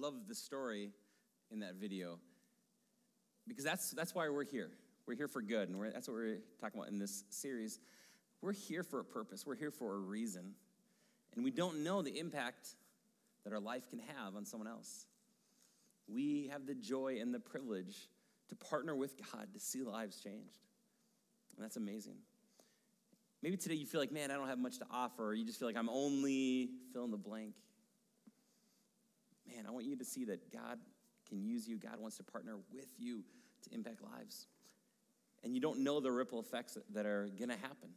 love the story in that video because that's, that's why we're here. We're here for good, and that's what we're talking about in this series. We're here for a purpose, we're here for a reason. And we don't know the impact that our life can have on someone else. We have the joy and the privilege to partner with God to see lives changed. And that's amazing. Maybe today you feel like, man, I don't have much to offer, or you just feel like I'm only fill in the blank. Man, I want you to see that God can use you. God wants to partner with you to impact lives. And you don't know the ripple effects that are going to happen.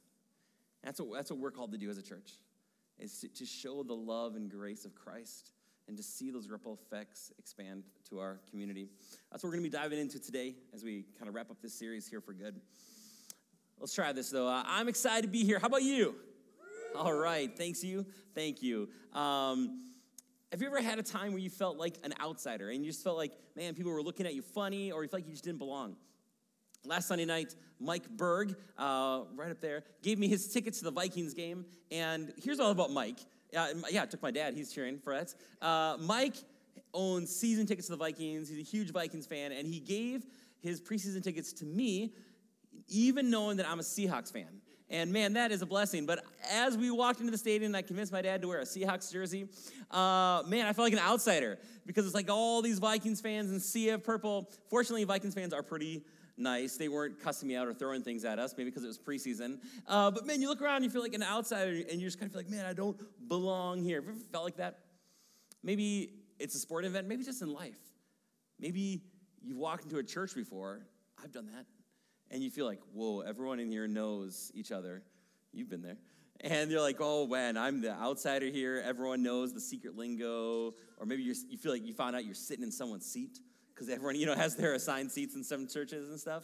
That's what, that's what we're called to do as a church, is to, to show the love and grace of Christ and to see those ripple effects expand to our community. That's what we're going to be diving into today as we kind of wrap up this series here for good. Let's try this though. Uh, I'm excited to be here. How about you? All right. Thanks you. Thank you. Um, have you ever had a time where you felt like an outsider and you just felt like, man, people were looking at you funny or you felt like you just didn't belong? Last Sunday night, Mike Berg, uh, right up there, gave me his tickets to the Vikings game. And here's all about Mike. Uh, yeah, I took my dad. He's cheering for us. Uh, Mike owns season tickets to the Vikings. He's a huge Vikings fan. And he gave his preseason tickets to me, even knowing that I'm a Seahawks fan. And man, that is a blessing. But as we walked into the stadium, I convinced my dad to wear a Seahawks jersey. Uh, man, I felt like an outsider because it's like all these Vikings fans in sea of purple. Fortunately, Vikings fans are pretty nice. They weren't cussing me out or throwing things at us, maybe because it was preseason. Uh, but man, you look around, you feel like an outsider, and you just kind of feel like, man, I don't belong here. Have you ever felt like that? Maybe it's a sport event, maybe just in life. Maybe you've walked into a church before. I've done that and you feel like, whoa, everyone in here knows each other. You've been there. And you're like, oh, man, I'm the outsider here. Everyone knows the secret lingo. Or maybe you feel like you found out you're sitting in someone's seat because everyone, you know, has their assigned seats in some churches and stuff.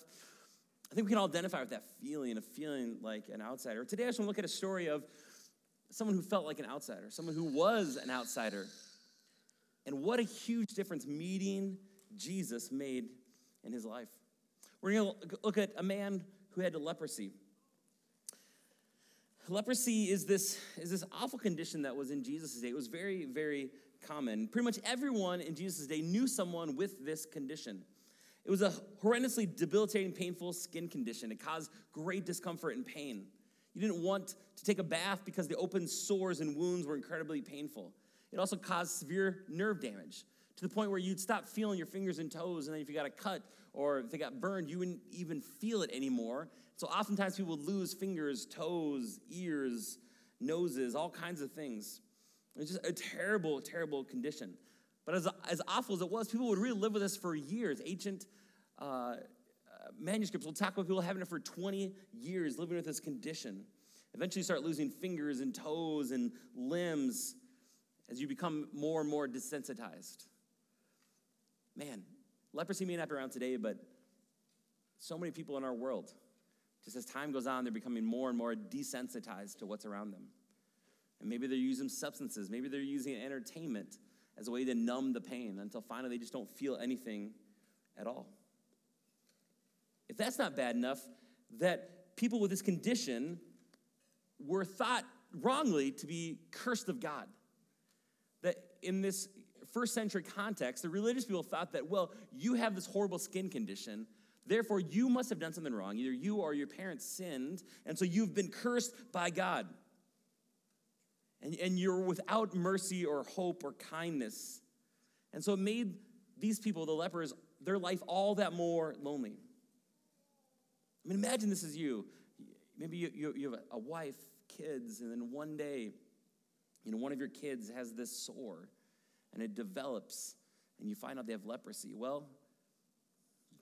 I think we can all identify with that feeling of feeling like an outsider. Today, I just want to look at a story of someone who felt like an outsider, someone who was an outsider. And what a huge difference meeting Jesus made in his life. We're going to look at a man who had leprosy. Leprosy is this, is this awful condition that was in Jesus' day. It was very, very common. Pretty much everyone in Jesus' day knew someone with this condition. It was a horrendously debilitating, painful skin condition. It caused great discomfort and pain. You didn't want to take a bath because the open sores and wounds were incredibly painful. It also caused severe nerve damage to the point where you'd stop feeling your fingers and toes, and then if you got a cut or if they got burned, you wouldn't even feel it anymore. So oftentimes people lose fingers, toes, ears, noses, all kinds of things. It's just a terrible, terrible condition. But as, as awful as it was, people would really live with this for years. Ancient uh, uh, manuscripts will talk about people having it for 20 years, living with this condition. Eventually, you start losing fingers and toes and limbs as you become more and more desensitized. Man, leprosy may not be around today, but so many people in our world, just as time goes on, they're becoming more and more desensitized to what's around them. And maybe they're using substances, maybe they're using entertainment as a way to numb the pain until finally they just don't feel anything at all. If that's not bad enough, that people with this condition were thought wrongly to be cursed of God. That in this first century context, the religious people thought that, well, you have this horrible skin condition. Therefore, you must have done something wrong. Either you or your parents sinned, and so you've been cursed by God. And, and you're without mercy or hope or kindness. And so it made these people, the lepers, their life all that more lonely. I mean, imagine this is you. Maybe you, you, you have a wife, kids, and then one day, you know, one of your kids has this sore and it develops and you find out they have leprosy. Well,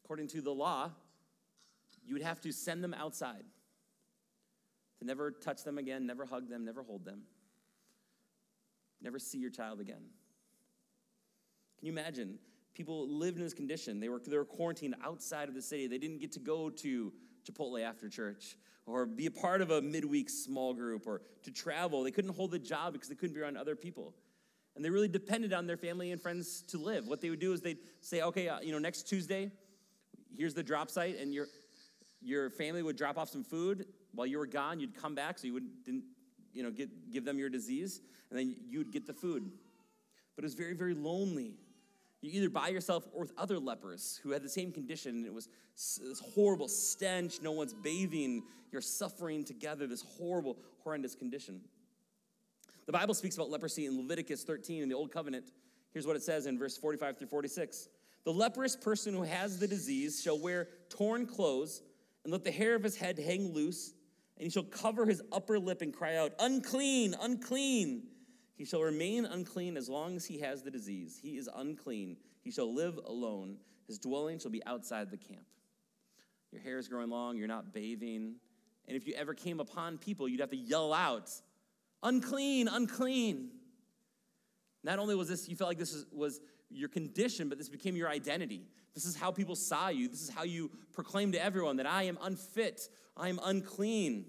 according to the law, you would have to send them outside to never touch them again, never hug them, never hold them, never see your child again. Can you imagine? People lived in this condition. They were, they were quarantined outside of the city. They didn't get to go to Chipotle after church or be a part of a midweek small group or to travel. They couldn't hold a job because they couldn't be around other people and they really depended on their family and friends to live. What they would do is they'd say, okay, uh, you know, next Tuesday, here's the drop site, and your your family would drop off some food while you were gone. You'd come back, so you would didn't, you know, get, give them your disease, and then you'd get the food. But it was very, very lonely. you either by yourself or with other lepers who had the same condition. And it was this horrible stench. No one's bathing. You're suffering together, this horrible, horrendous condition. The Bible speaks about leprosy in Leviticus 13 in the Old Covenant. Here's what it says in verse 45 through 46 The leprous person who has the disease shall wear torn clothes and let the hair of his head hang loose, and he shall cover his upper lip and cry out, Unclean, unclean. He shall remain unclean as long as he has the disease. He is unclean. He shall live alone. His dwelling shall be outside the camp. Your hair is growing long, you're not bathing. And if you ever came upon people, you'd have to yell out, unclean, unclean. Not only was this, you felt like this was, was your condition, but this became your identity. This is how people saw you. This is how you proclaim to everyone that I am unfit, I am unclean.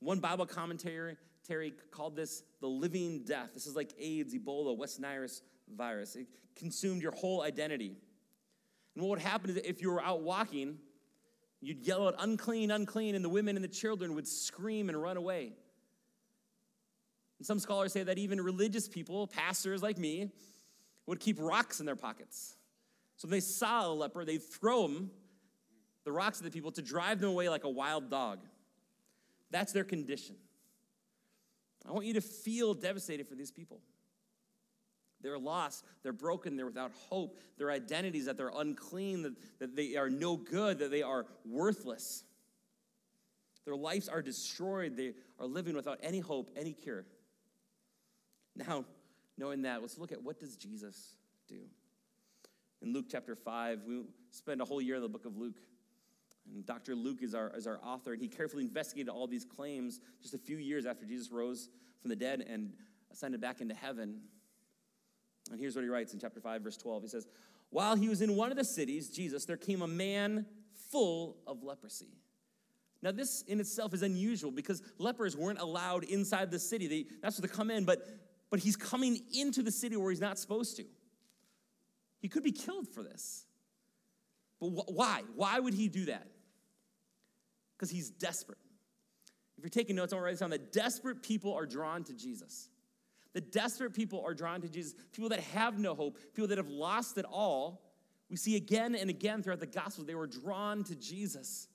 One Bible commentary Terry called this the living death. This is like AIDS, Ebola, West Nile virus. It consumed your whole identity. And what would happen is if you were out walking, you'd yell out, unclean, unclean, and the women and the children would scream and run away. And some scholars say that even religious people, pastors like me, would keep rocks in their pockets. So if they saw a leper, they'd throw them, the rocks at the people, to drive them away like a wild dog. That's their condition. I want you to feel devastated for these people. They're lost, they're broken, they're without hope. Their identities that they're unclean, that, that they are no good, that they are worthless. Their lives are destroyed. They are living without any hope, any cure. Now, knowing that, let's look at what does Jesus do? In Luke chapter 5, we spend a whole year in the book of Luke. And Dr. Luke is our, is our author, and he carefully investigated all these claims just a few years after Jesus rose from the dead and ascended back into heaven. And here's what he writes in chapter 5, verse 12. He says, While he was in one of the cities, Jesus, there came a man full of leprosy. Now, this in itself is unusual because lepers weren't allowed inside the city. They, that's where they come in, but, but he's coming into the city where he's not supposed to. He could be killed for this. But wh- why? Why would he do that? Because he's desperate. If you're taking notes, I want to write this down that desperate people are drawn to Jesus. The desperate people are drawn to Jesus. People that have no hope, people that have lost it all. We see again and again throughout the gospel, they were drawn to Jesus.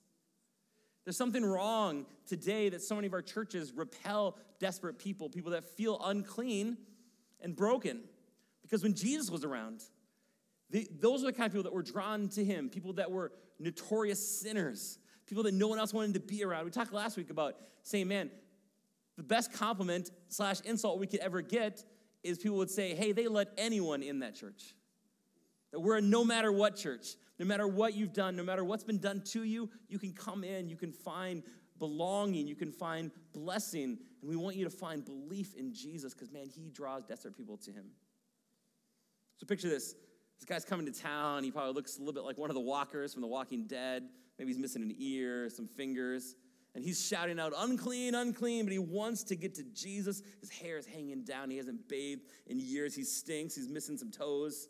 There's something wrong today that so many of our churches repel desperate people, people that feel unclean and broken. Because when Jesus was around, the, those were the kind of people that were drawn to him, people that were notorious sinners, people that no one else wanted to be around. We talked last week about saying, man, the best compliment slash insult we could ever get is people would say, hey, they let anyone in that church. That we're a no matter what church. No matter what you've done, no matter what's been done to you, you can come in, you can find belonging, you can find blessing, and we want you to find belief in Jesus because, man, he draws desperate people to him. So picture this this guy's coming to town. He probably looks a little bit like one of the walkers from The Walking Dead. Maybe he's missing an ear, some fingers. And he's shouting out, unclean, unclean, but he wants to get to Jesus. His hair is hanging down. He hasn't bathed in years. He stinks. He's missing some toes.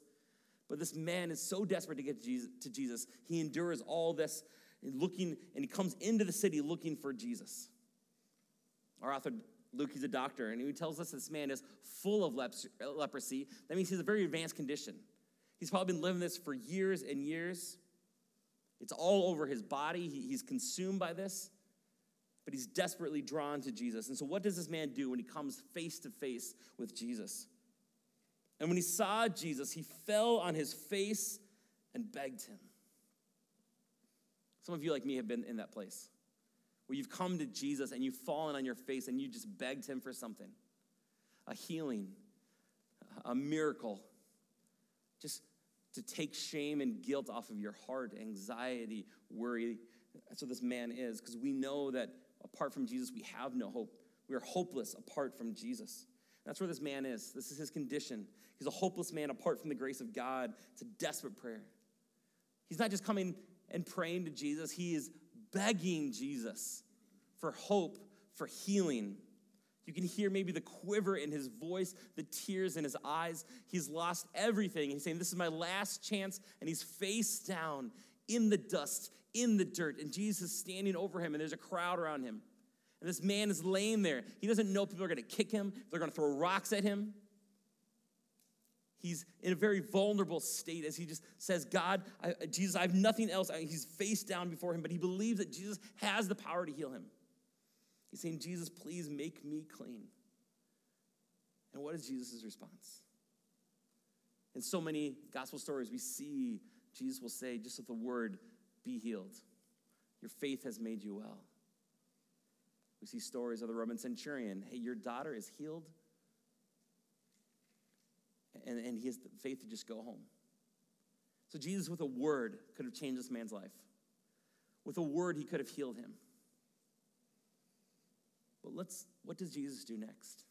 But this man is so desperate to get to Jesus, he endures all this looking, and he comes into the city looking for Jesus. Our author Luke, he's a doctor, and he tells us this man is full of leprosy. That means he's a very advanced condition. He's probably been living this for years and years. It's all over his body. He's consumed by this, but he's desperately drawn to Jesus. And so, what does this man do when he comes face to face with Jesus? And when he saw Jesus, he fell on his face and begged him. Some of you, like me, have been in that place where you've come to Jesus and you've fallen on your face and you just begged him for something a healing, a miracle, just to take shame and guilt off of your heart, anxiety, worry. That's what this man is, because we know that apart from Jesus, we have no hope. We are hopeless apart from Jesus. That's where this man is. This is his condition. He's a hopeless man apart from the grace of God. It's a desperate prayer. He's not just coming and praying to Jesus, he is begging Jesus for hope, for healing. You can hear maybe the quiver in his voice, the tears in his eyes. He's lost everything. He's saying, This is my last chance. And he's face down in the dust, in the dirt. And Jesus is standing over him, and there's a crowd around him. And this man is laying there. He doesn't know people are going to kick him, they're going to throw rocks at him. He's in a very vulnerable state as he just says, God, I, Jesus, I have nothing else. He's face down before him, but he believes that Jesus has the power to heal him. He's saying, Jesus, please make me clean. And what is Jesus' response? In so many gospel stories, we see Jesus will say, just with the word, be healed. Your faith has made you well. We see stories of the Roman centurion. Hey, your daughter is healed and, and he has the faith to just go home. So Jesus, with a word, could have changed this man's life. With a word, he could have healed him. But let's, what does Jesus do next?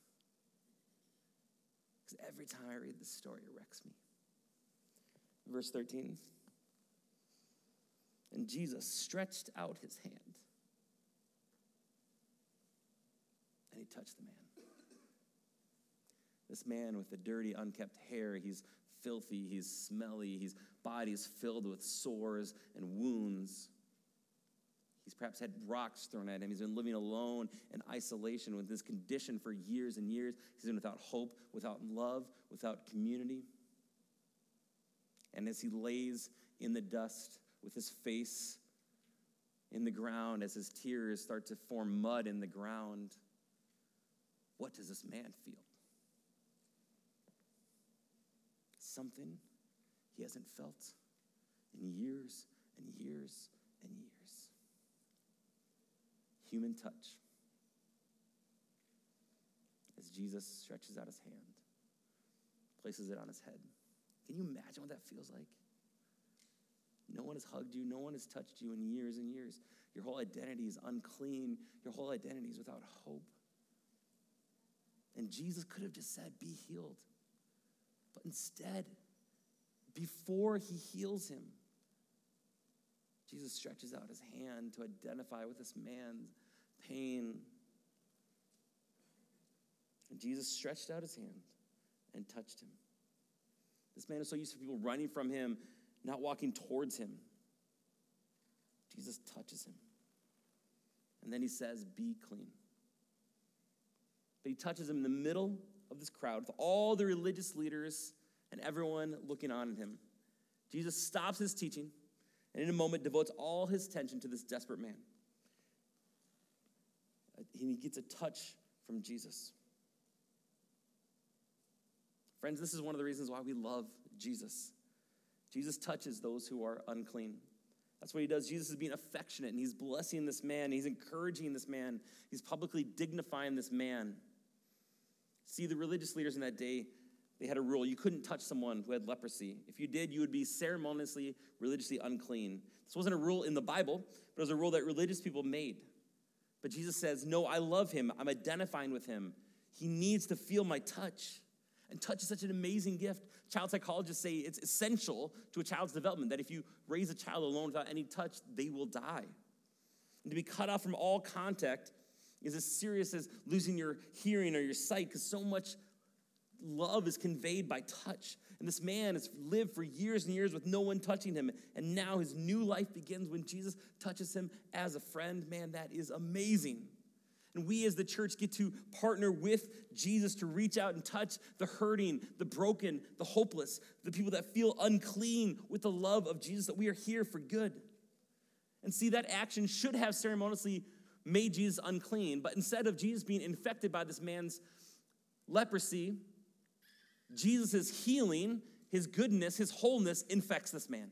Because every time I read this story, it wrecks me. Verse 13. And Jesus stretched out his hand and he touched the man. This man with the dirty, unkept hair, he's filthy, he's smelly, his body is filled with sores and wounds. He's perhaps had rocks thrown at him. He's been living alone in isolation with this condition for years and years. He's been without hope, without love, without community. And as he lays in the dust with his face in the ground, as his tears start to form mud in the ground, what does this man feel? something he hasn't felt in years and years and years. Human touch. As Jesus stretches out his hand, places it on his head. Can you imagine what that feels like? No one has hugged you, no one has touched you in years and years. Your whole identity is unclean, your whole identity is without hope. And Jesus could have just said, Be healed. But instead, before he heals him, Jesus stretches out his hand to identify with this man's pain. And Jesus stretched out his hand and touched him. This man is so used to people running from him, not walking towards him. Jesus touches him. And then he says, Be clean. He touches him in the middle of this crowd with all the religious leaders and everyone looking on at him. Jesus stops his teaching and in a moment devotes all his attention to this desperate man. Uh, he gets a touch from Jesus. Friends, this is one of the reasons why we love Jesus. Jesus touches those who are unclean. That's what he does. Jesus is being affectionate and he's blessing this man. He's encouraging this man. He's publicly dignifying this man. See, the religious leaders in that day, they had a rule. You couldn't touch someone who had leprosy. If you did, you would be ceremoniously, religiously unclean. This wasn't a rule in the Bible, but it was a rule that religious people made. But Jesus says, No, I love him. I'm identifying with him. He needs to feel my touch. And touch is such an amazing gift. Child psychologists say it's essential to a child's development that if you raise a child alone without any touch, they will die. And to be cut off from all contact is as serious as losing your hearing or your sight because so much love is conveyed by touch. And this man has lived for years and years with no one touching him. And now his new life begins when Jesus touches him as a friend. Man, that is amazing. And we as the church get to partner with Jesus to reach out and touch the hurting, the broken, the hopeless, the people that feel unclean with the love of Jesus, that we are here for good. And see, that action should have ceremoniously made Jesus unclean, but instead of Jesus being infected by this man's leprosy, Jesus' healing, his goodness, his wholeness infects this man.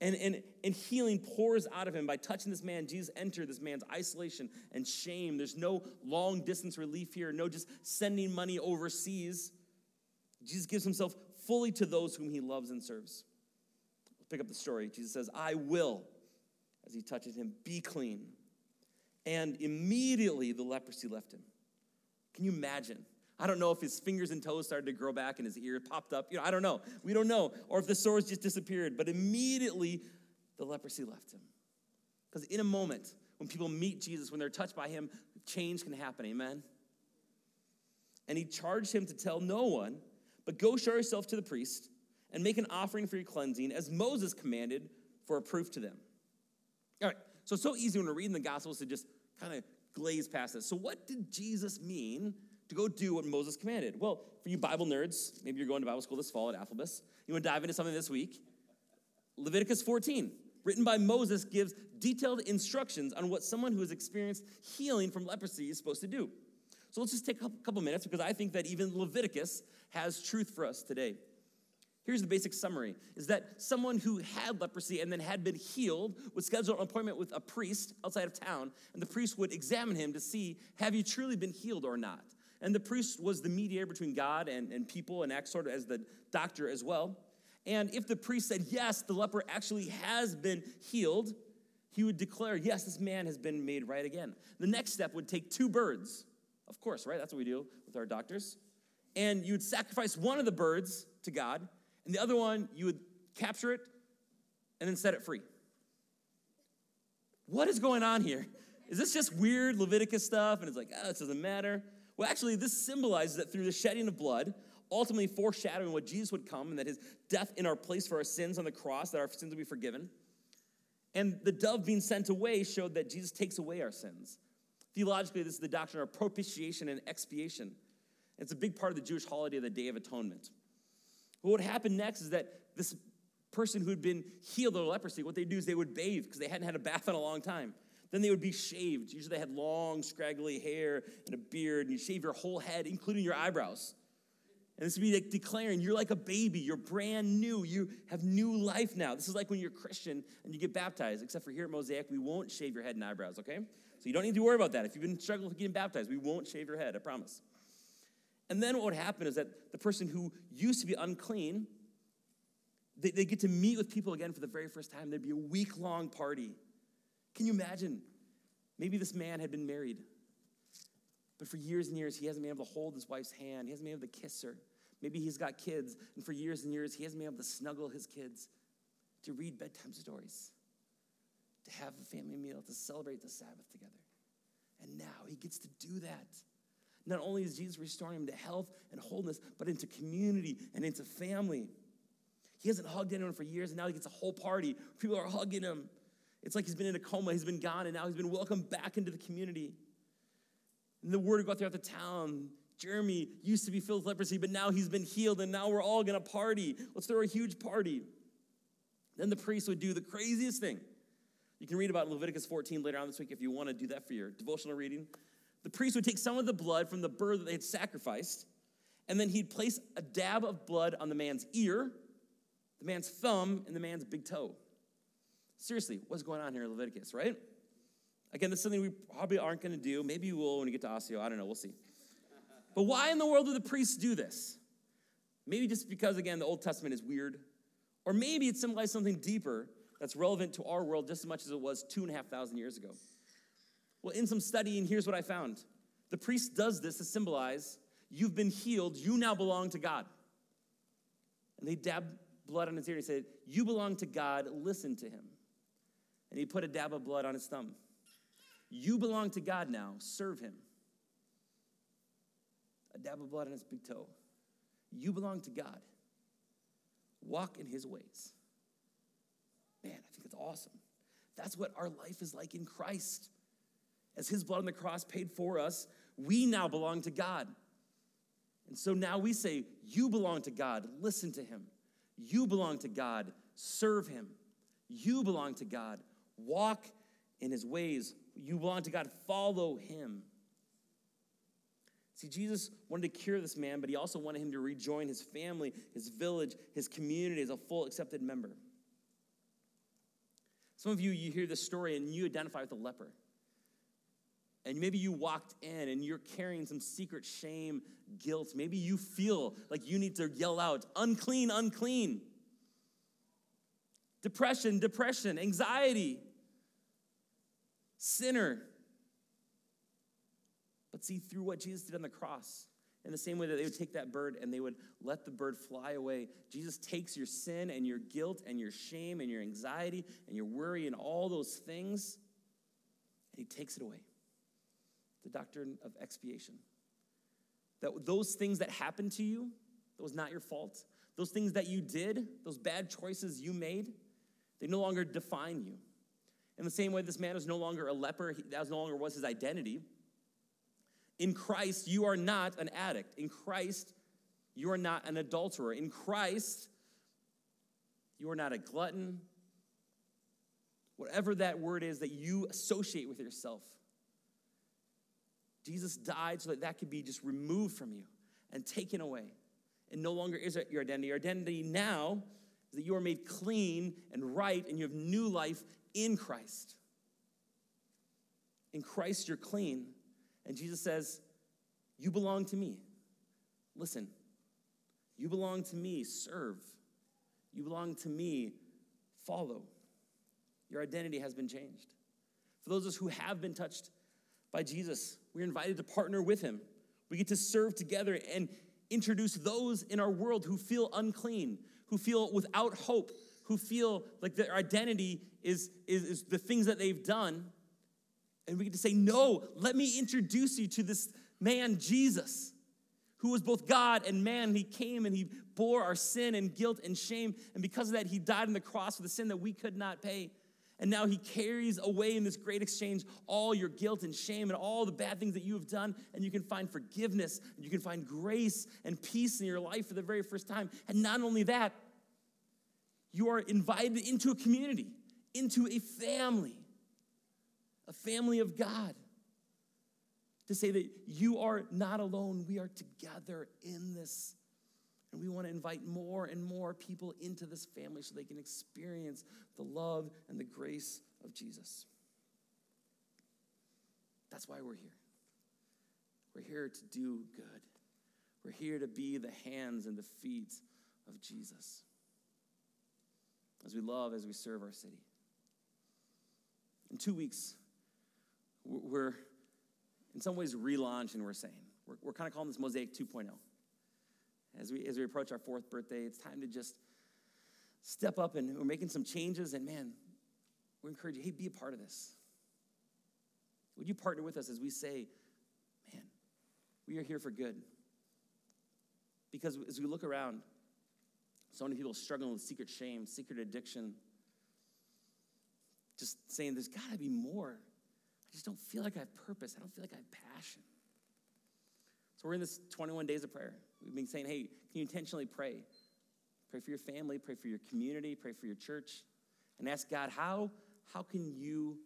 And, and, and healing pours out of him by touching this man. Jesus entered this man's isolation and shame. There's no long distance relief here, no just sending money overseas. Jesus gives himself fully to those whom he loves and serves. Pick up the story. Jesus says, I will, as he touches him, be clean. And immediately the leprosy left him. Can you imagine? I don't know if his fingers and toes started to grow back and his ear popped up. You know, I don't know. We don't know. Or if the sores just disappeared. But immediately the leprosy left him. Because in a moment, when people meet Jesus, when they're touched by him, change can happen. Amen. And he charged him to tell no one, but go show yourself to the priest and make an offering for your cleansing, as Moses commanded, for a proof to them. All right, so it's so easy when we're reading the Gospels to just kind of glaze past this. So, what did Jesus mean to go do what Moses commanded. Well, for you Bible nerds, maybe you're going to Bible school this fall at Athlebus. You want to dive into something this week? Leviticus 14, written by Moses, gives detailed instructions on what someone who has experienced healing from leprosy is supposed to do. So let's just take a couple minutes because I think that even Leviticus has truth for us today. Here's the basic summary is that someone who had leprosy and then had been healed would schedule an appointment with a priest outside of town, and the priest would examine him to see, have you truly been healed or not? And the priest was the mediator between God and, and people and acts sort of as the doctor as well. And if the priest said, yes, the leper actually has been healed, he would declare, yes, this man has been made right again. The next step would take two birds, of course, right? That's what we do with our doctors. And you would sacrifice one of the birds to God, and the other one, you would capture it and then set it free. What is going on here? Is this just weird Leviticus stuff? And it's like, oh, this doesn't matter. Well, actually, this symbolizes that through the shedding of blood, ultimately foreshadowing what Jesus would come and that his death in our place for our sins on the cross, that our sins would be forgiven. And the dove being sent away showed that Jesus takes away our sins. Theologically, this is the doctrine of propitiation and expiation. It's a big part of the Jewish holiday of the Day of Atonement. But what happened next is that this person who had been healed of leprosy, what they do is they would bathe because they hadn't had a bath in a long time. Then they would be shaved. Usually they had long, scraggly hair and a beard, and you shave your whole head, including your eyebrows. And this would be like declaring you're like a baby, you're brand new, you have new life now. This is like when you're Christian and you get baptized, except for here at Mosaic, we won't shave your head and eyebrows, okay? So you don't need to worry about that. If you've been struggling with getting baptized, we won't shave your head, I promise. And then what would happen is that the person who used to be unclean, they, they get to meet with people again for the very first time. There'd be a week long party. Can you imagine? Maybe this man had been married but for years and years, he hasn't been able to hold his wife's hand. He hasn't been able to kiss her. Maybe he's got kids, and for years and years, he hasn't been able to snuggle his kids, to read bedtime stories, to have a family meal, to celebrate the Sabbath together. And now he gets to do that. Not only is Jesus restoring him to health and wholeness, but into community and into family. He hasn't hugged anyone for years, and now he gets a whole party. People are hugging him. It's like he's been in a coma, he's been gone, and now he's been welcomed back into the community. And the word would go throughout the town. Jeremy used to be filled with leprosy, but now he's been healed, and now we're all gonna party. Let's throw a huge party. Then the priest would do the craziest thing. You can read about Leviticus 14 later on this week if you want to do that for your devotional reading. The priest would take some of the blood from the bird that they had sacrificed, and then he'd place a dab of blood on the man's ear, the man's thumb, and the man's big toe. Seriously, what's going on here in Leviticus, right? Again, this is something we probably aren't going to do. Maybe we will when we get to Osseo. I don't know. We'll see. But why in the world do the priests do this? Maybe just because, again, the Old Testament is weird. Or maybe it symbolizes something deeper that's relevant to our world just as much as it was two and a half thousand years ago. Well, in some studying, here's what I found the priest does this to symbolize you've been healed, you now belong to God. And they dab blood on his ear and he said, You belong to God, listen to him. And he put a dab of blood on his thumb. You belong to God now, serve him. A dab of blood on his big toe. You belong to God. Walk in his ways. Man, I think that's awesome. That's what our life is like in Christ. As his blood on the cross paid for us, we now belong to God. And so now we say, You belong to God, listen to him. You belong to God, serve him. You belong to God, walk in his ways you belong to God, follow him. See, Jesus wanted to cure this man, but he also wanted him to rejoin his family, his village, his community as a full accepted member. Some of you, you hear this story and you identify with the leper. And maybe you walked in and you're carrying some secret shame, guilt. Maybe you feel like you need to yell out, unclean, unclean. Depression, depression, anxiety sinner. But see, through what Jesus did on the cross, in the same way that they would take that bird and they would let the bird fly away, Jesus takes your sin and your guilt and your shame and your anxiety and your worry and all those things, and he takes it away. The doctrine of expiation. That those things that happened to you, that was not your fault. Those things that you did, those bad choices you made, they no longer define you. In the same way, this man was no longer a leper, that no longer was his identity. In Christ, you are not an addict. In Christ, you are not an adulterer. In Christ, you are not a glutton. Whatever that word is that you associate with yourself. Jesus died so that that could be just removed from you and taken away. And no longer is it your identity. Your identity now is that you are made clean and right and you have new life in Christ. In Christ, you're clean. And Jesus says, You belong to me. Listen, you belong to me. Serve. You belong to me. Follow. Your identity has been changed. For those of us who have been touched by Jesus, we're invited to partner with him. We get to serve together and introduce those in our world who feel unclean, who feel without hope, who feel like their identity is, is, is the things that they've done. And we get to say, No, let me introduce you to this man, Jesus, who was both God and man. He came and he bore our sin and guilt and shame. And because of that, he died on the cross for the sin that we could not pay. And now he carries away in this great exchange all your guilt and shame and all the bad things that you have done. And you can find forgiveness, and you can find grace and peace in your life for the very first time. And not only that, you are invited into a community, into a family, a family of God. To say that you are not alone, we are together in this and we want to invite more and more people into this family so they can experience the love and the grace of Jesus. That's why we're here. We're here to do good. We're here to be the hands and the feet of Jesus as we love, as we serve our city. In two weeks, we're in some ways relaunching, we're saying. We're, we're kind of calling this Mosaic 2.0. As we, as we approach our fourth birthday, it's time to just step up and we're making some changes. And man, we encourage you, hey, be a part of this. Would you partner with us as we say, man, we are here for good? Because as we look around, so many people struggling with secret shame, secret addiction, just saying there's got to be more. I just don't feel like I have purpose. I don't feel like I have passion. So we're in this 21 days of prayer. We've been saying, hey, can you intentionally pray? Pray for your family, pray for your community, pray for your church, and ask God, how, how can you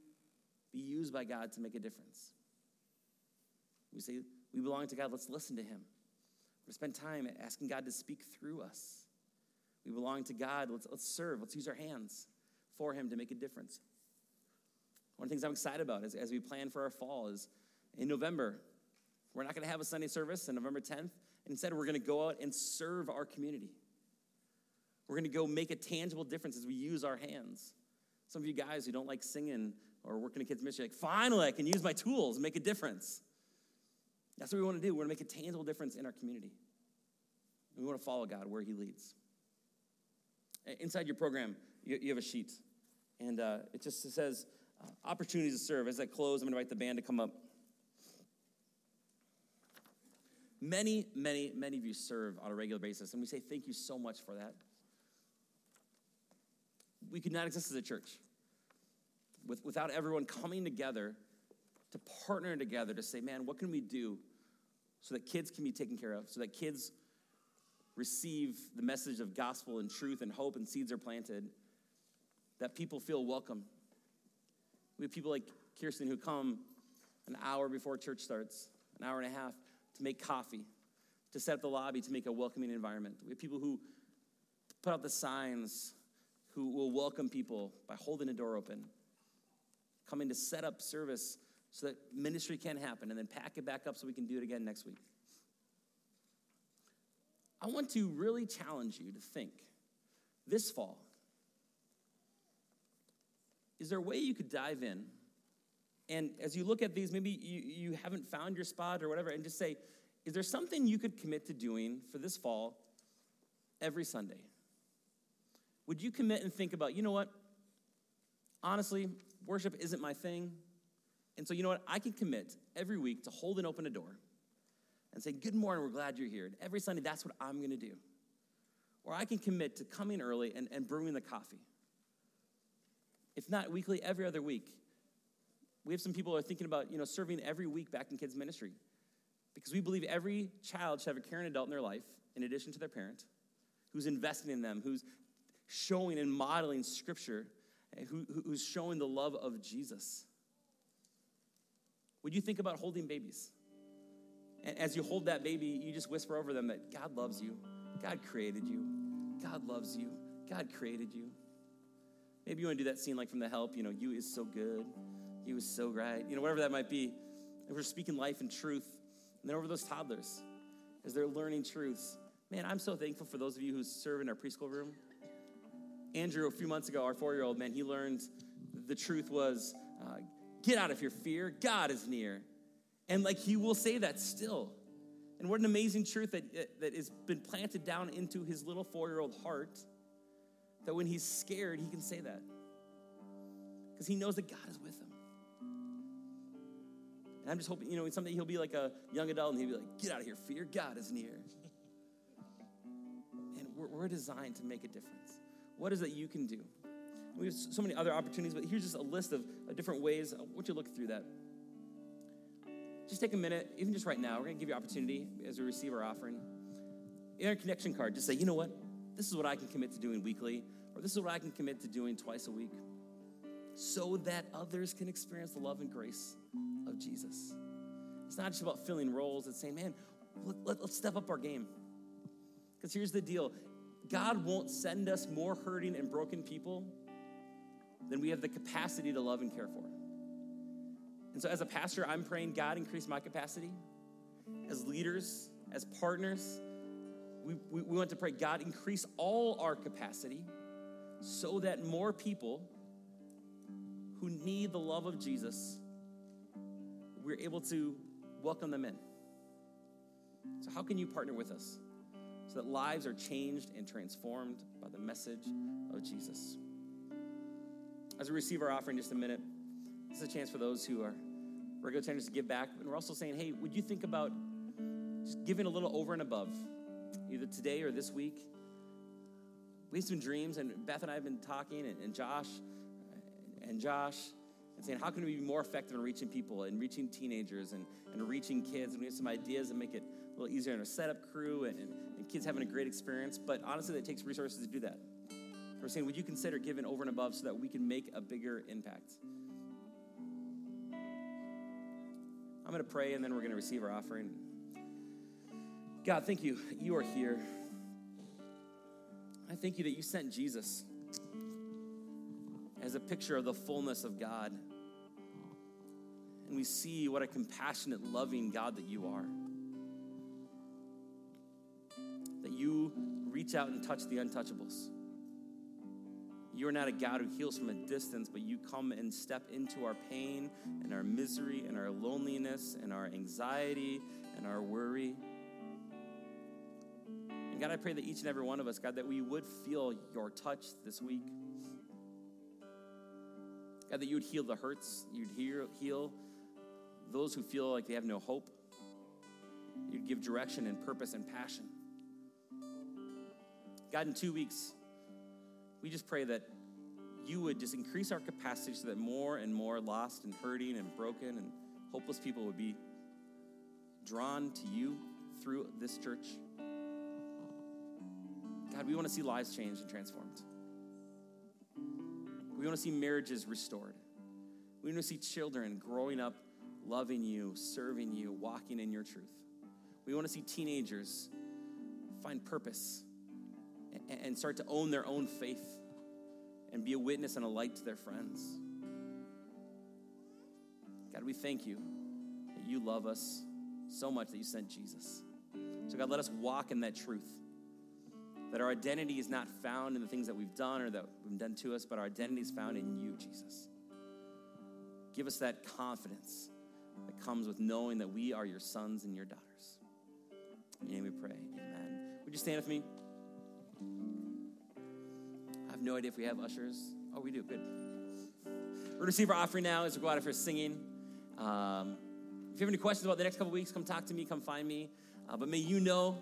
be used by God to make a difference? We say, we belong to God, let's listen to Him. We're spend time asking God to speak through us. We belong to God, let's, let's serve, let's use our hands for Him to make a difference. One of the things I'm excited about is, as we plan for our fall is in November, we're not going to have a Sunday service on November 10th. Instead, we're going to go out and serve our community. We're going to go make a tangible difference as we use our hands. Some of you guys who don't like singing or working in kids' ministry, like, finally, I can use my tools and make a difference. That's what we want to do. We want to make a tangible difference in our community. We want to follow God where He leads. Inside your program, you, have a sheet, and uh, it just says uh, opportunities to serve. As I close, I'm going to invite the band to come up. Many, many, many of you serve on a regular basis, and we say thank you so much for that. We could not exist as a church with, without everyone coming together to partner together to say, man, what can we do so that kids can be taken care of, so that kids receive the message of gospel and truth and hope and seeds are planted, that people feel welcome. We have people like Kirsten who come an hour before church starts, an hour and a half, to make coffee, to set up the lobby to make a welcoming environment. We have people who put out the signs, who will welcome people by holding a door open, coming to set up service so that ministry can happen, and then pack it back up so we can do it again next week. I want to really challenge you to think this fall is there a way you could dive in and as you look at these, maybe you, you haven't found your spot or whatever, and just say, is there something you could commit to doing for this fall every Sunday? Would you commit and think about, you know what? Honestly, worship isn't my thing. And so, you know what? I can commit every week to hold and open a door and say, Good morning, we're glad you're here. And every Sunday, that's what I'm going to do. Or I can commit to coming early and, and brewing the coffee. If not weekly, every other week, we have some people who are thinking about, you know, serving every week back in kids' ministry. Because we believe every child should have a caring adult in their life, in addition to their parent, who's investing in them, who's showing and modeling scripture, eh, who, who's showing the love of Jesus. Would you think about holding babies? And as you hold that baby, you just whisper over them that God loves you, God created you, God loves you, God created you. Maybe you want to do that scene like from The Help, you know, you is so good, you was so right, you know, whatever that might be. We're speaking life and truth, and then over those toddlers, as they're learning truths, man, I'm so thankful for those of you who serve in our preschool room. Andrew, a few months ago, our four year old, man, he learned the truth was uh, get out of your fear, God is near. And like he will say that still. And what an amazing truth that, that has been planted down into his little four year old heart that when he's scared, he can say that. Because he knows that God is with him. And I'm just hoping, you know, someday he'll be like a young adult and he'll be like, get out of here, fear, God is near. And we're, we're designed to make a difference. What is it you can do? We have so many other opportunities, but here's just a list of, of different ways. I want you to look through that. Just take a minute, even just right now, we're going to give you opportunity as we receive our offering. In our connection card, just say, you know what? This is what I can commit to doing weekly, or this is what I can commit to doing twice a week, so that others can experience the love and grace of Jesus. It's not just about filling roles, it's saying, man, let, us step up our game. Because here's the deal God won't send us more hurting and broken people than we have the capacity to love and care for. And so, as a pastor, I'm praying God increase my capacity. As leaders, as partners, we, we, we want to pray God increase all our capacity so that more people who need the love of Jesus, we're able to welcome them in. So, how can you partner with us so that lives are changed and transformed by the message of Jesus? As we receive our offering in just a minute, this is a chance for those who are regular attenders to give back. And we're also saying, hey, would you think about just giving a little over and above, either today or this week? We have some dreams, and Beth and I have been talking, and, and Josh, and Josh, and saying, how can we be more effective in reaching people and reaching teenagers and, and reaching kids? And we have some ideas and make it a little easier in our setup crew and, and, and kids having a great experience. But honestly, that takes resources to do that. We're saying, would you consider giving over and above so that we can make a bigger impact? I'm going to pray and then we're going to receive our offering. God, thank you. You are here. I thank you that you sent Jesus as a picture of the fullness of God. And we see what a compassionate, loving God that you are. That you reach out and touch the untouchables. You are not a God who heals from a distance, but you come and step into our pain and our misery and our loneliness and our anxiety and our worry. And God, I pray that each and every one of us, God, that we would feel your touch this week. God, that you would heal the hurts, you'd heal, heal those who feel like they have no hope. You'd give direction and purpose and passion. God, in two weeks, we just pray that you would just increase our capacity so that more and more lost and hurting and broken and hopeless people would be drawn to you through this church. God, we want to see lives changed and transformed. We want to see marriages restored. We want to see children growing up loving you, serving you, walking in your truth. We want to see teenagers find purpose and start to own their own faith and be a witness and a light to their friends. God, we thank you that you love us so much that you sent Jesus. So, God, let us walk in that truth. That our identity is not found in the things that we've done or that we've done to us, but our identity is found in you, Jesus. Give us that confidence that comes with knowing that we are your sons and your daughters. In your name we pray. Amen. Would you stand with me? I have no idea if we have ushers. Oh, we do. Good. We're going to receive our offering now as we go out for singing. Um, if you have any questions about the next couple weeks, come talk to me, come find me. Uh, but may you know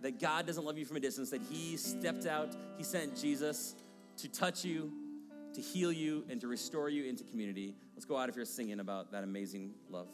that God doesn't love you from a distance, that He stepped out, He sent Jesus to touch you, to heal you, and to restore you into community. Let's go out if you're singing about that amazing love.